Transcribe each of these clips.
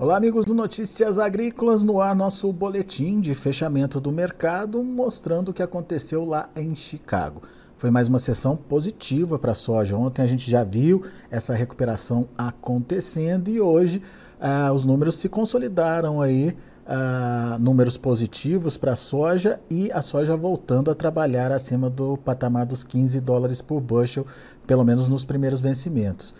Olá, amigos do Notícias Agrícolas, no ar nosso boletim de fechamento do mercado, mostrando o que aconteceu lá em Chicago. Foi mais uma sessão positiva para a soja. Ontem a gente já viu essa recuperação acontecendo e hoje ah, os números se consolidaram aí, ah, números positivos para a soja e a soja voltando a trabalhar acima do patamar dos 15 dólares por bushel, pelo menos nos primeiros vencimentos.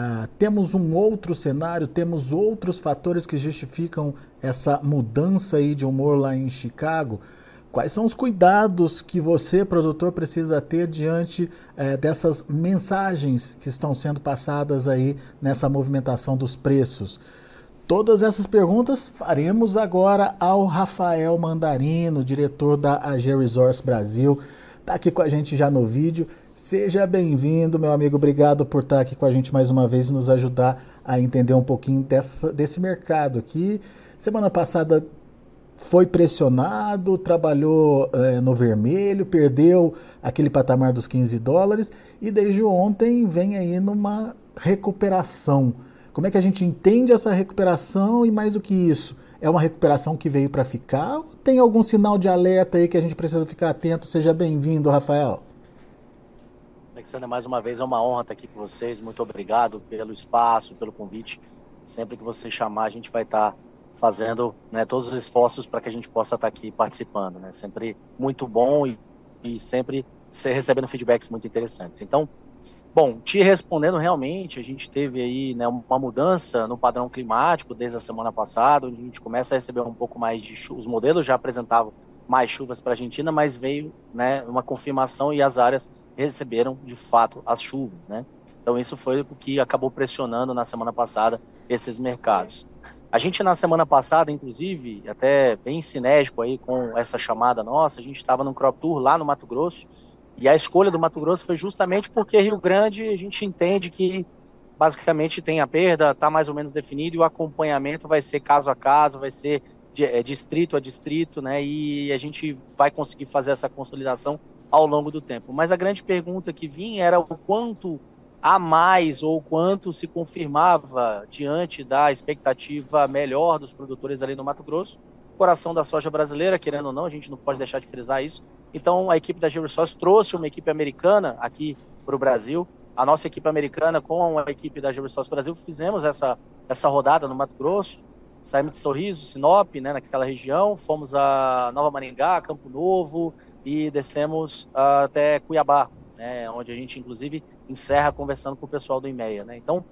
Ah, temos um outro cenário, temos outros fatores que justificam essa mudança aí de humor lá em Chicago. Quais são os cuidados que você, produtor, precisa ter diante eh, dessas mensagens que estão sendo passadas aí nessa movimentação dos preços? Todas essas perguntas faremos agora ao Rafael Mandarino, diretor da AG Resource Brasil. Está aqui com a gente já no vídeo. Seja bem-vindo, meu amigo. Obrigado por estar aqui com a gente mais uma vez e nos ajudar a entender um pouquinho dessa, desse mercado que semana passada foi pressionado, trabalhou é, no vermelho, perdeu aquele patamar dos 15 dólares e desde ontem vem aí numa recuperação. Como é que a gente entende essa recuperação e mais do que isso? É uma recuperação que veio para ficar ou tem algum sinal de alerta aí que a gente precisa ficar atento? Seja bem-vindo, Rafael. Alexandre, mais uma vez é uma honra estar aqui com vocês. Muito obrigado pelo espaço, pelo convite. Sempre que você chamar, a gente vai estar fazendo né, todos os esforços para que a gente possa estar aqui participando. Né? Sempre muito bom e, e sempre recebendo feedbacks muito interessantes. Então, bom, te respondendo realmente, a gente teve aí né, uma mudança no padrão climático desde a semana passada, onde a gente começa a receber um pouco mais de chuva. Os modelos já apresentavam mais chuvas para a Argentina, mas veio né, uma confirmação e as áreas receberam de fato as chuvas, né? Então isso foi o que acabou pressionando na semana passada esses mercados. A gente na semana passada, inclusive, até bem sinérgico aí com essa chamada nossa, a gente estava num crop tour lá no Mato Grosso e a escolha do Mato Grosso foi justamente porque Rio Grande a gente entende que basicamente tem a perda, está mais ou menos definido e o acompanhamento vai ser caso a caso, vai ser é, distrito a distrito, né? E a gente vai conseguir fazer essa consolidação ao longo do tempo. Mas a grande pergunta que vinha era o quanto a mais ou quanto se confirmava diante da expectativa melhor dos produtores ali no Mato Grosso. Coração da soja brasileira, querendo ou não, a gente não pode deixar de frisar isso. Então a equipe da Georesource trouxe uma equipe americana aqui para o Brasil. A nossa equipe americana com a equipe da Georesource Brasil fizemos essa, essa rodada no Mato Grosso saímos de Sorriso, Sinop, né, naquela região, fomos a Nova Maringá, Campo Novo e descemos até Cuiabá, né, onde a gente inclusive encerra conversando com o pessoal do IMEA. Né? Então,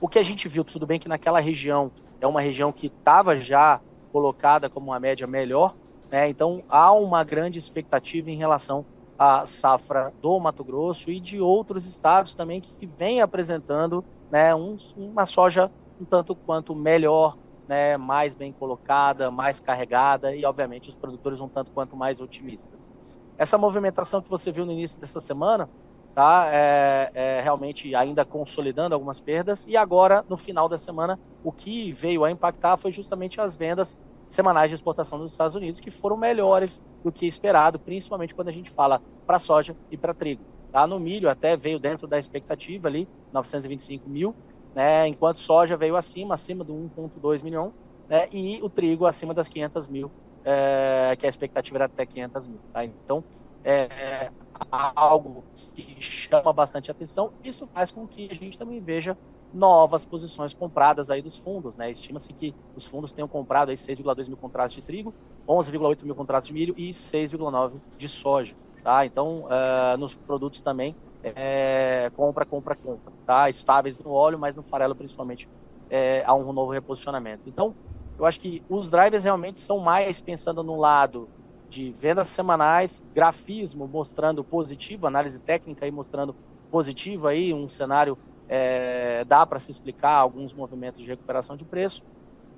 o que a gente viu, tudo bem que naquela região é uma região que estava já colocada como uma média melhor, né? então há uma grande expectativa em relação à safra do Mato Grosso e de outros estados também que, que vem apresentando né, um, uma soja um tanto quanto melhor, né, mais bem colocada, mais carregada e, obviamente, os produtores um tanto quanto mais otimistas. Essa movimentação que você viu no início dessa semana tá, é, é realmente ainda consolidando algumas perdas e agora, no final da semana, o que veio a impactar foi justamente as vendas semanais de exportação dos Estados Unidos, que foram melhores do que esperado, principalmente quando a gente fala para soja e para trigo. Tá? No milho até veio dentro da expectativa ali, 925 mil, né, enquanto soja veio acima, acima do 1,2 milhão, né, e o trigo acima das 500 mil, é, que a expectativa era até 500 mil. Tá? Então, é, algo que chama bastante atenção. Isso faz com que a gente também veja novas posições compradas aí dos fundos. Né? Estima-se que os fundos tenham comprado 6,2 mil contratos de trigo, 11,8 mil contratos de milho e 6,9 de soja. Tá? Então, uh, nos produtos também, é, compra, compra, compra. Tá? Estáveis no óleo, mas no farelo principalmente é, há um novo reposicionamento. Então, eu acho que os drivers realmente são mais pensando no lado de vendas semanais, grafismo mostrando positivo, análise técnica aí mostrando positivo aí, um cenário é, dá para se explicar alguns movimentos de recuperação de preço,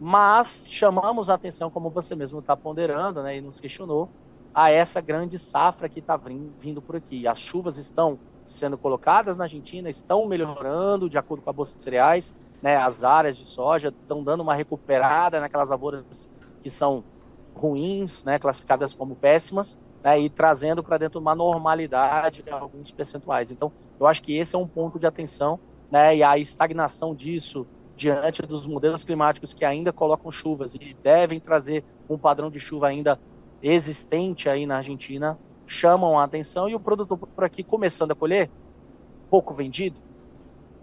mas chamamos a atenção, como você mesmo está ponderando, né, e nos questionou, a essa grande safra que está vindo por aqui. As chuvas estão sendo colocadas na Argentina, estão melhorando de acordo com a Bolsa de Cereais, né, as áreas de soja estão dando uma recuperada naquelas lavouras que são ruins, né, classificadas como péssimas, né, e trazendo para dentro uma normalidade alguns percentuais. Então, eu acho que esse é um ponto de atenção, né, e a estagnação disso diante dos modelos climáticos que ainda colocam chuvas e devem trazer um padrão de chuva ainda existente aí na Argentina, chamam a atenção e o produtor por aqui começando a colher, pouco vendido,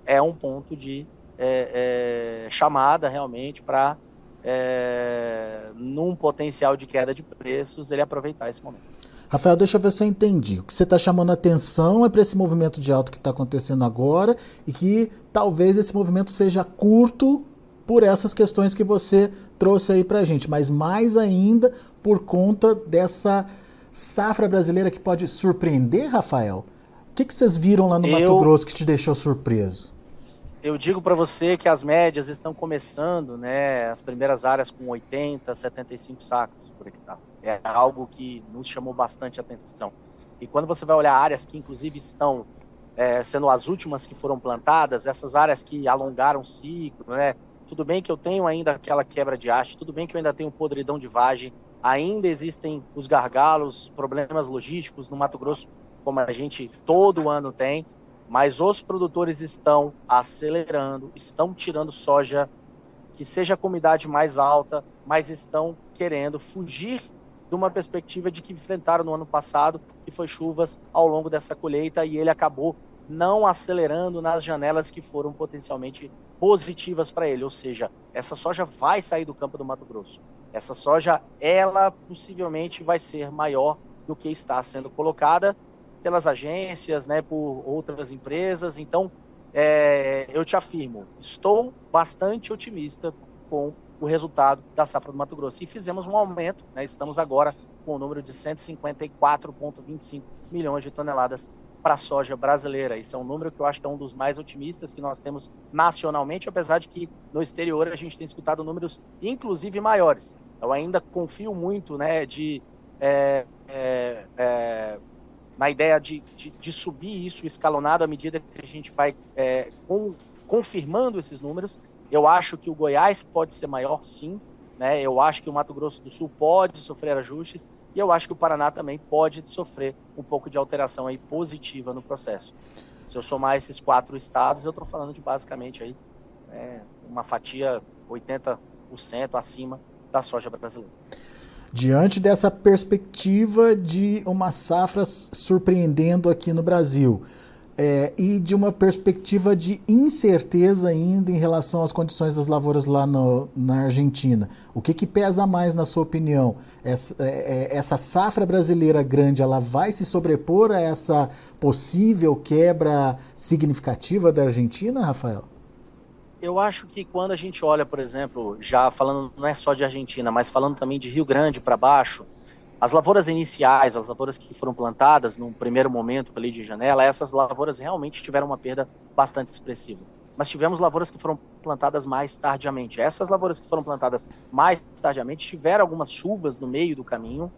é um ponto de é, é, chamada realmente para, é, num potencial de queda de preços, ele aproveitar esse momento. Rafael, deixa eu ver se eu entendi. O que você está chamando a atenção é para esse movimento de alta que está acontecendo agora e que talvez esse movimento seja curto por essas questões que você trouxe aí para a gente, mas mais ainda por conta dessa safra brasileira que pode surpreender, Rafael? O que, que vocês viram lá no eu... Mato Grosso que te deixou surpreso? eu digo para você que as médias estão começando, né? As primeiras áreas com 80, 75 sacos por hectare. É algo que nos chamou bastante atenção. E quando você vai olhar áreas que, inclusive, estão é, sendo as últimas que foram plantadas, essas áreas que alongaram o ciclo, né? Tudo bem que eu tenho ainda aquela quebra de haste, tudo bem que eu ainda tenho podridão de vagem, ainda existem os gargalos, problemas logísticos no Mato Grosso, como a gente todo ano tem mas os produtores estão acelerando, estão tirando soja que seja com umidade mais alta, mas estão querendo fugir de uma perspectiva de que enfrentaram no ano passado, que foi chuvas ao longo dessa colheita e ele acabou não acelerando nas janelas que foram potencialmente positivas para ele, ou seja, essa soja vai sair do campo do Mato Grosso. Essa soja, ela possivelmente vai ser maior do que está sendo colocada pelas agências, né, por outras empresas. Então, é, eu te afirmo, estou bastante otimista com o resultado da safra do Mato Grosso. E fizemos um aumento, né, estamos agora com o número de 154,25 milhões de toneladas para a soja brasileira. Isso é um número que eu acho que é um dos mais otimistas que nós temos nacionalmente, apesar de que no exterior a gente tem escutado números inclusive maiores. Eu ainda confio muito né, de é, é, é, na ideia de, de, de, subir isso escalonado à medida que a gente vai é, com, confirmando esses números. Eu acho que o Goiás pode ser maior, sim. Né? Eu acho que o Mato Grosso do Sul pode sofrer ajustes e eu acho que o Paraná também pode sofrer um pouco de alteração aí positiva no processo. Se eu somar esses quatro estados, eu estou falando de basicamente aí é, uma fatia 80% acima da soja brasileira diante dessa perspectiva de uma safra surpreendendo aqui no Brasil é, e de uma perspectiva de incerteza ainda em relação às condições das lavouras lá no, na Argentina. O que, que pesa mais, na sua opinião? Essa, é, é essa safra brasileira grande, ela vai se sobrepor a essa possível quebra significativa da Argentina, Rafael? eu acho que quando a gente olha, por exemplo, já falando não é só de Argentina, mas falando também de Rio Grande para baixo, as lavouras iniciais, as lavouras que foram plantadas no primeiro momento ali de janela, essas lavouras realmente tiveram uma perda bastante expressiva. Mas tivemos lavouras que foram plantadas mais tardiamente. Essas lavouras que foram plantadas mais tardiamente tiveram algumas chuvas no meio do caminho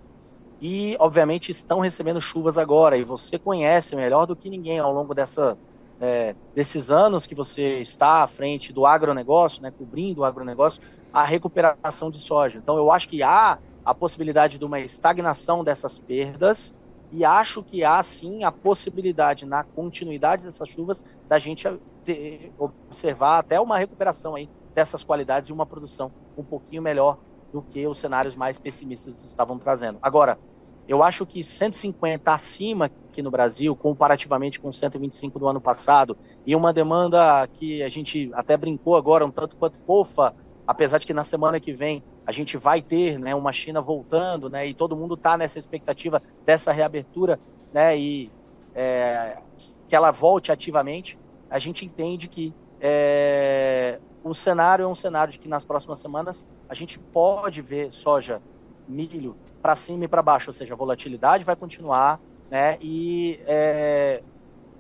e, obviamente, estão recebendo chuvas agora. E você conhece melhor do que ninguém ao longo dessa é, desses anos que você está à frente do agronegócio, né, cobrindo o agronegócio, a recuperação de soja. Então, eu acho que há a possibilidade de uma estagnação dessas perdas e acho que há sim a possibilidade na continuidade dessas chuvas da gente ter, observar até uma recuperação aí dessas qualidades e uma produção um pouquinho melhor do que os cenários mais pessimistas estavam trazendo. Agora, eu acho que 150 acima aqui no Brasil, comparativamente com 125 do ano passado, e uma demanda que a gente até brincou agora um tanto quanto fofa, apesar de que na semana que vem a gente vai ter né, uma China voltando, né, e todo mundo está nessa expectativa dessa reabertura, né, e é, que ela volte ativamente, a gente entende que é, o cenário é um cenário de que nas próximas semanas a gente pode ver soja, milho para cima e para baixo, ou seja, a volatilidade vai continuar, né? E é,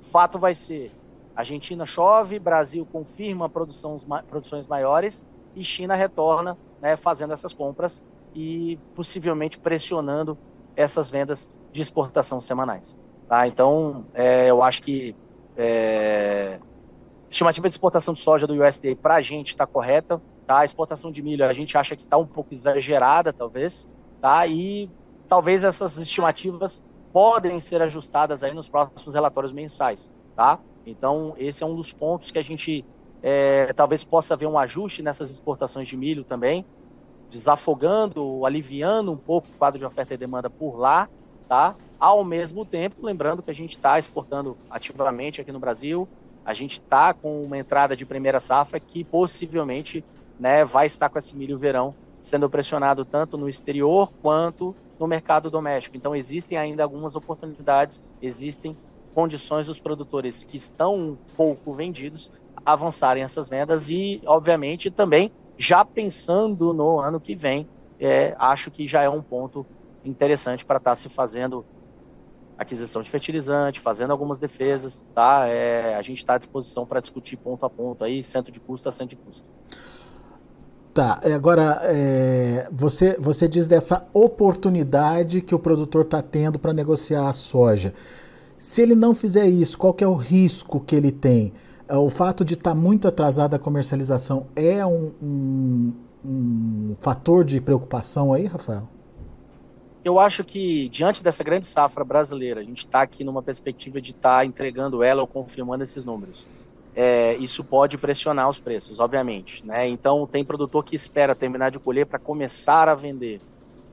fato vai ser: Argentina chove, Brasil confirma produção, produções maiores e China retorna, né, fazendo essas compras e possivelmente pressionando essas vendas de exportação semanais. Tá? Então, é, eu acho que é, a estimativa de exportação de soja do USDA para a gente está correta. Tá? A exportação de milho a gente acha que está um pouco exagerada, talvez. Tá? E talvez essas estimativas podem ser ajustadas aí nos próximos relatórios mensais, tá? Então, esse é um dos pontos que a gente é, talvez possa haver um ajuste nessas exportações de milho também, desafogando, aliviando um pouco o quadro de oferta e demanda por lá, tá? Ao mesmo tempo, lembrando que a gente está exportando ativamente aqui no Brasil, a gente está com uma entrada de primeira safra que possivelmente né, vai estar com esse milho verão sendo pressionado tanto no exterior quanto no mercado doméstico. Então, existem ainda algumas oportunidades, existem condições dos produtores que estão pouco vendidos avançarem essas vendas e, obviamente, também já pensando no ano que vem, é, acho que já é um ponto interessante para estar tá se fazendo aquisição de fertilizante, fazendo algumas defesas, tá? É, a gente está à disposição para discutir ponto a ponto aí, centro de custo a centro de custo. Tá, agora é, você, você diz dessa oportunidade que o produtor está tendo para negociar a soja. Se ele não fizer isso, qual que é o risco que ele tem? É, o fato de estar tá muito atrasada a comercialização é um, um, um fator de preocupação aí, Rafael? Eu acho que, diante dessa grande safra brasileira, a gente está aqui numa perspectiva de estar tá entregando ela ou confirmando esses números. É, isso pode pressionar os preços, obviamente. Né? Então, tem produtor que espera terminar de colher para começar a vender.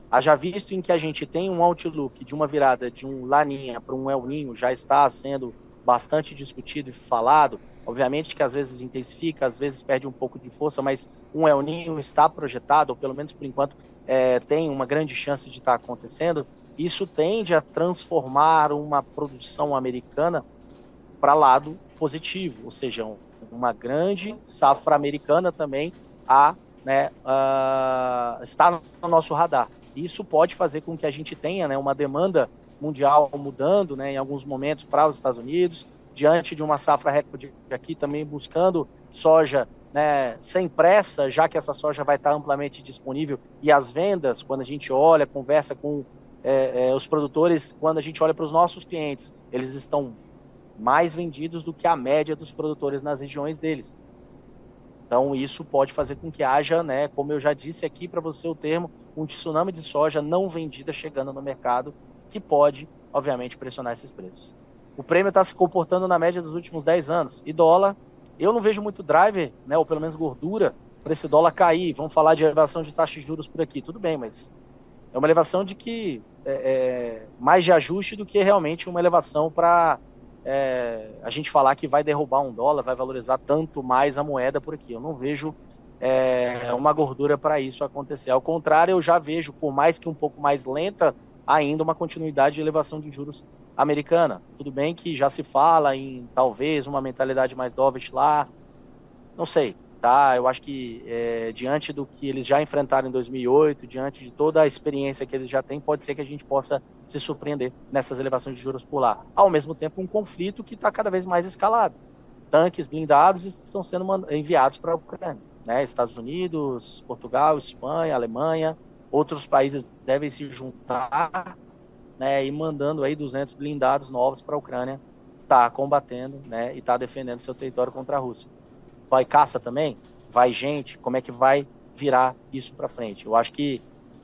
Haja visto em que a gente tem um outlook de uma virada de um Laninha para um El Ninho, já está sendo bastante discutido e falado. Obviamente que às vezes intensifica, às vezes perde um pouco de força, mas um El Ninho está projetado, ou pelo menos por enquanto é, tem uma grande chance de estar acontecendo. Isso tende a transformar uma produção americana para lado positivo, ou seja, uma grande safra americana também a né, uh, está no nosso radar. Isso pode fazer com que a gente tenha né, uma demanda mundial mudando né, em alguns momentos para os Estados Unidos, diante de uma safra recorde aqui também buscando soja né, sem pressa, já que essa soja vai estar amplamente disponível e as vendas, quando a gente olha, conversa com é, é, os produtores, quando a gente olha para os nossos clientes, eles estão mais vendidos do que a média dos produtores nas regiões deles. Então, isso pode fazer com que haja, né, como eu já disse aqui para você o termo, um tsunami de soja não vendida chegando no mercado, que pode, obviamente, pressionar esses preços. O prêmio está se comportando na média dos últimos 10 anos. E dólar, eu não vejo muito driver, né, ou pelo menos gordura, para esse dólar cair. Vamos falar de elevação de taxas de juros por aqui. Tudo bem, mas é uma elevação de que é, é mais de ajuste do que realmente uma elevação para é, a gente falar que vai derrubar um dólar, vai valorizar tanto mais a moeda por aqui. Eu não vejo é, uma gordura para isso acontecer. Ao contrário, eu já vejo, por mais que um pouco mais lenta, ainda uma continuidade de elevação de juros americana. Tudo bem que já se fala em talvez uma mentalidade mais dovish lá, não sei tá? Eu acho que é, diante do que eles já enfrentaram em 2008, diante de toda a experiência que eles já têm, pode ser que a gente possa se surpreender nessas elevações de juros por lá. Ao mesmo tempo, um conflito que está cada vez mais escalado. Tanques blindados estão sendo enviados para a Ucrânia, né? Estados Unidos, Portugal, Espanha, Alemanha, outros países devem se juntar, né? E mandando aí 200 blindados novos para a Ucrânia, tá combatendo, né? E tá defendendo seu território contra a Rússia vai caça também? Vai gente? Como é que vai virar isso para frente? Eu acho que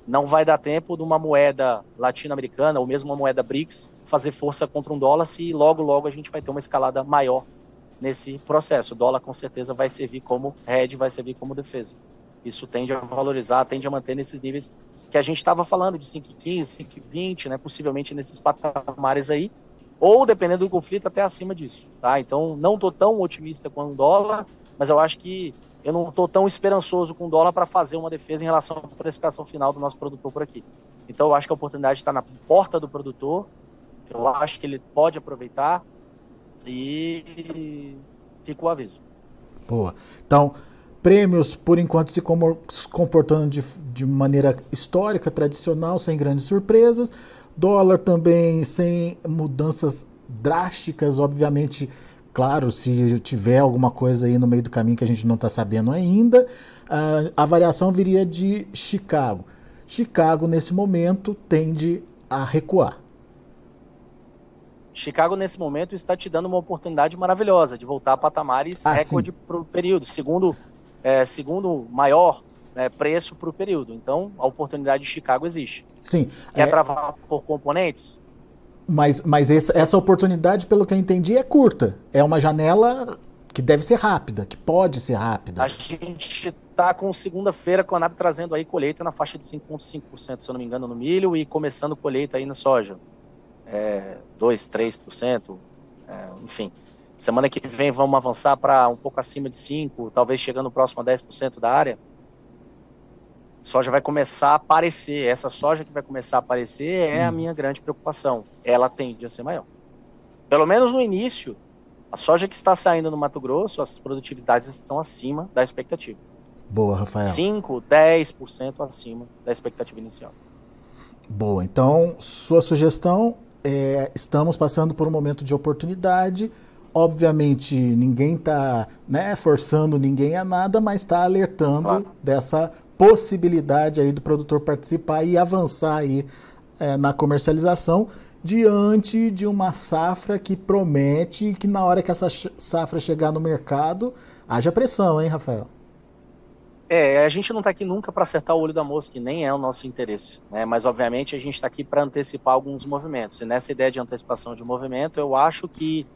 não vai dar tempo de uma moeda latino-americana ou mesmo uma moeda BRICS fazer força contra um dólar se logo, logo a gente vai ter uma escalada maior nesse processo. O dólar com certeza vai servir como hedge, vai servir como defesa. Isso tende a valorizar, tende a manter nesses níveis que a gente estava falando de 5,15, 5,20, né, possivelmente nesses patamares aí, ou dependendo do conflito até acima disso, tá? Então não estou tão otimista com o dólar, mas eu acho que eu não estou tão esperançoso com o dólar para fazer uma defesa em relação à precificação final do nosso produtor por aqui. Então eu acho que a oportunidade está na porta do produtor, eu acho que ele pode aproveitar e fica o aviso. Boa. Então, prêmios, por enquanto, se comportando de, de maneira histórica, tradicional, sem grandes surpresas. Dólar também sem mudanças drásticas, obviamente Claro, se tiver alguma coisa aí no meio do caminho que a gente não está sabendo ainda, a variação viria de Chicago. Chicago, nesse momento, tende a recuar. Chicago, nesse momento, está te dando uma oportunidade maravilhosa de voltar a patamares ah, recorde para o período, segundo, é, segundo maior né, preço para o período. Então, a oportunidade de Chicago existe. Sim. Quer é... travar por componentes? Mas, mas essa, essa oportunidade, pelo que eu entendi, é curta. É uma janela que deve ser rápida, que pode ser rápida. A gente está com segunda-feira com a Conab trazendo aí colheita na faixa de 5,5%, se eu não me engano, no milho e começando colheita aí na soja. É, 2, 3%, é, enfim. Semana que vem vamos avançar para um pouco acima de 5%, talvez chegando próximo a 10% da área. Soja vai começar a aparecer. Essa soja que vai começar a aparecer é hum. a minha grande preocupação. Ela tende a ser maior. Pelo menos no início, a soja que está saindo no Mato Grosso, as produtividades estão acima da expectativa. Boa, Rafael. 5, 10% acima da expectativa inicial. Boa, então sua sugestão é, estamos passando por um momento de oportunidade. Obviamente, ninguém está né, forçando ninguém a nada, mas está alertando claro. dessa possibilidade aí do produtor participar e avançar aí é, na comercialização diante de uma safra que promete que na hora que essa safra chegar no mercado, haja pressão, hein, Rafael? É, a gente não está aqui nunca para acertar o olho da moça, que nem é o nosso interesse, né? Mas obviamente a gente está aqui para antecipar alguns movimentos. E nessa ideia de antecipação de movimento, eu acho que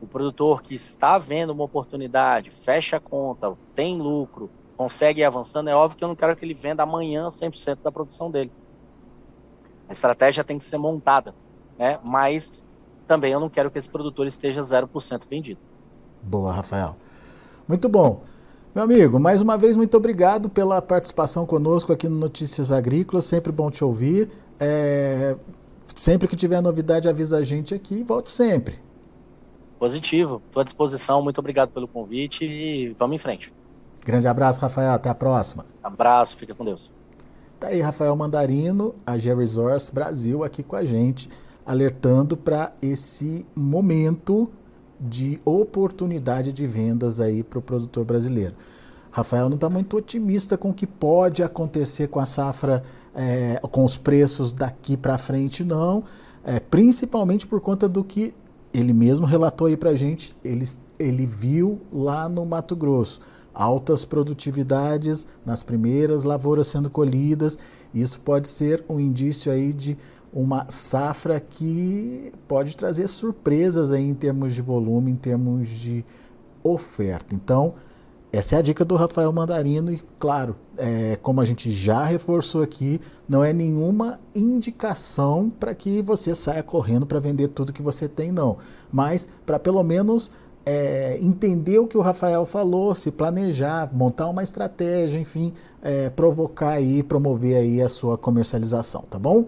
o produtor que está vendo uma oportunidade, fecha a conta, tem lucro, consegue ir avançando, é óbvio que eu não quero que ele venda amanhã 100% da produção dele. A estratégia tem que ser montada né? Mas também eu não quero que esse produtor esteja 0% vendido. Boa, Rafael. Muito bom. Meu amigo, mais uma vez, muito obrigado pela participação conosco aqui no Notícias Agrícolas. Sempre bom te ouvir. É... Sempre que tiver novidade, avisa a gente aqui. Volte sempre. Positivo. Estou à disposição. Muito obrigado pelo convite e vamos em frente. Grande abraço, Rafael. Até a próxima. Abraço. Fica com Deus. Tá aí, Rafael Mandarino, a G Resource Brasil, aqui com a gente alertando para esse momento de oportunidade de vendas aí para o produtor brasileiro. Rafael não está muito otimista com o que pode acontecer com a safra, é, com os preços daqui para frente, não. É, principalmente por conta do que ele mesmo relatou aí para a gente, ele, ele viu lá no Mato Grosso. Altas produtividades nas primeiras lavouras sendo colhidas. Isso pode ser um indício aí de uma safra que pode trazer surpresas aí em termos de volume, em termos de oferta. Então, essa é a dica do Rafael Mandarino e, claro, é, como a gente já reforçou aqui, não é nenhuma indicação para que você saia correndo para vender tudo que você tem, não. Mas para pelo menos é, entender o que o Rafael falou, se planejar, montar uma estratégia, enfim, é, provocar aí, promover aí a sua comercialização, tá bom?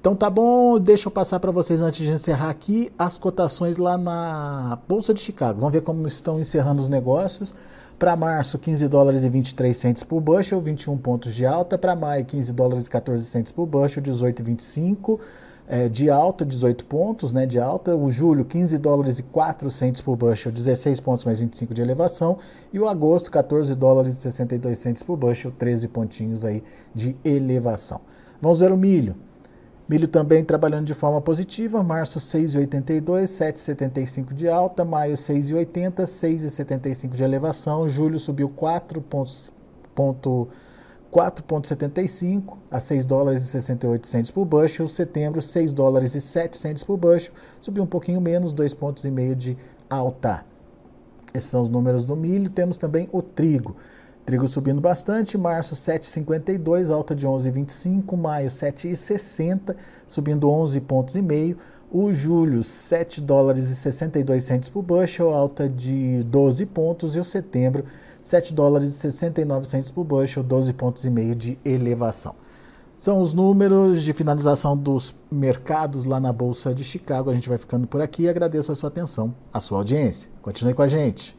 Então tá bom, deixa eu passar para vocês antes de encerrar aqui as cotações lá na Bolsa de Chicago. Vamos ver como estão encerrando os negócios. Para março, 15 dólares e 23 centes por bushel, 21 pontos de alta. Para maio, 15 dólares e 14 centes por bushel, 18,25 é, de alta, 18 pontos né, de alta. O julho, 15 dólares e 4 centes por bushel, 16 pontos mais 25 de elevação. E o agosto, 14 dólares e 62 centes por bushel, 13 pontinhos aí de elevação. Vamos ver o milho. Milho também trabalhando de forma positiva, março 6,82, 7,75 de alta, maio 6,80, 6,75 de elevação, julho subiu 4,75 a 6 dólares e 68 centos por bushel, setembro 6 dólares e 7 centos por bushel, subiu um pouquinho menos, 2,5 pontos de alta. Esses são os números do milho, temos também o trigo. Trigo subindo bastante, março 7,52, alta de 11,25, maio 7,60, subindo 11 pontos e meio. O julho 7 dólares e 62 centos por bushel, alta de 12 pontos e o setembro 7 dólares e 69 centos por bushel, 12 pontos e meio de elevação. São os números de finalização dos mercados lá na Bolsa de Chicago. A gente vai ficando por aqui. Agradeço a sua atenção, a sua audiência. Continue com a gente.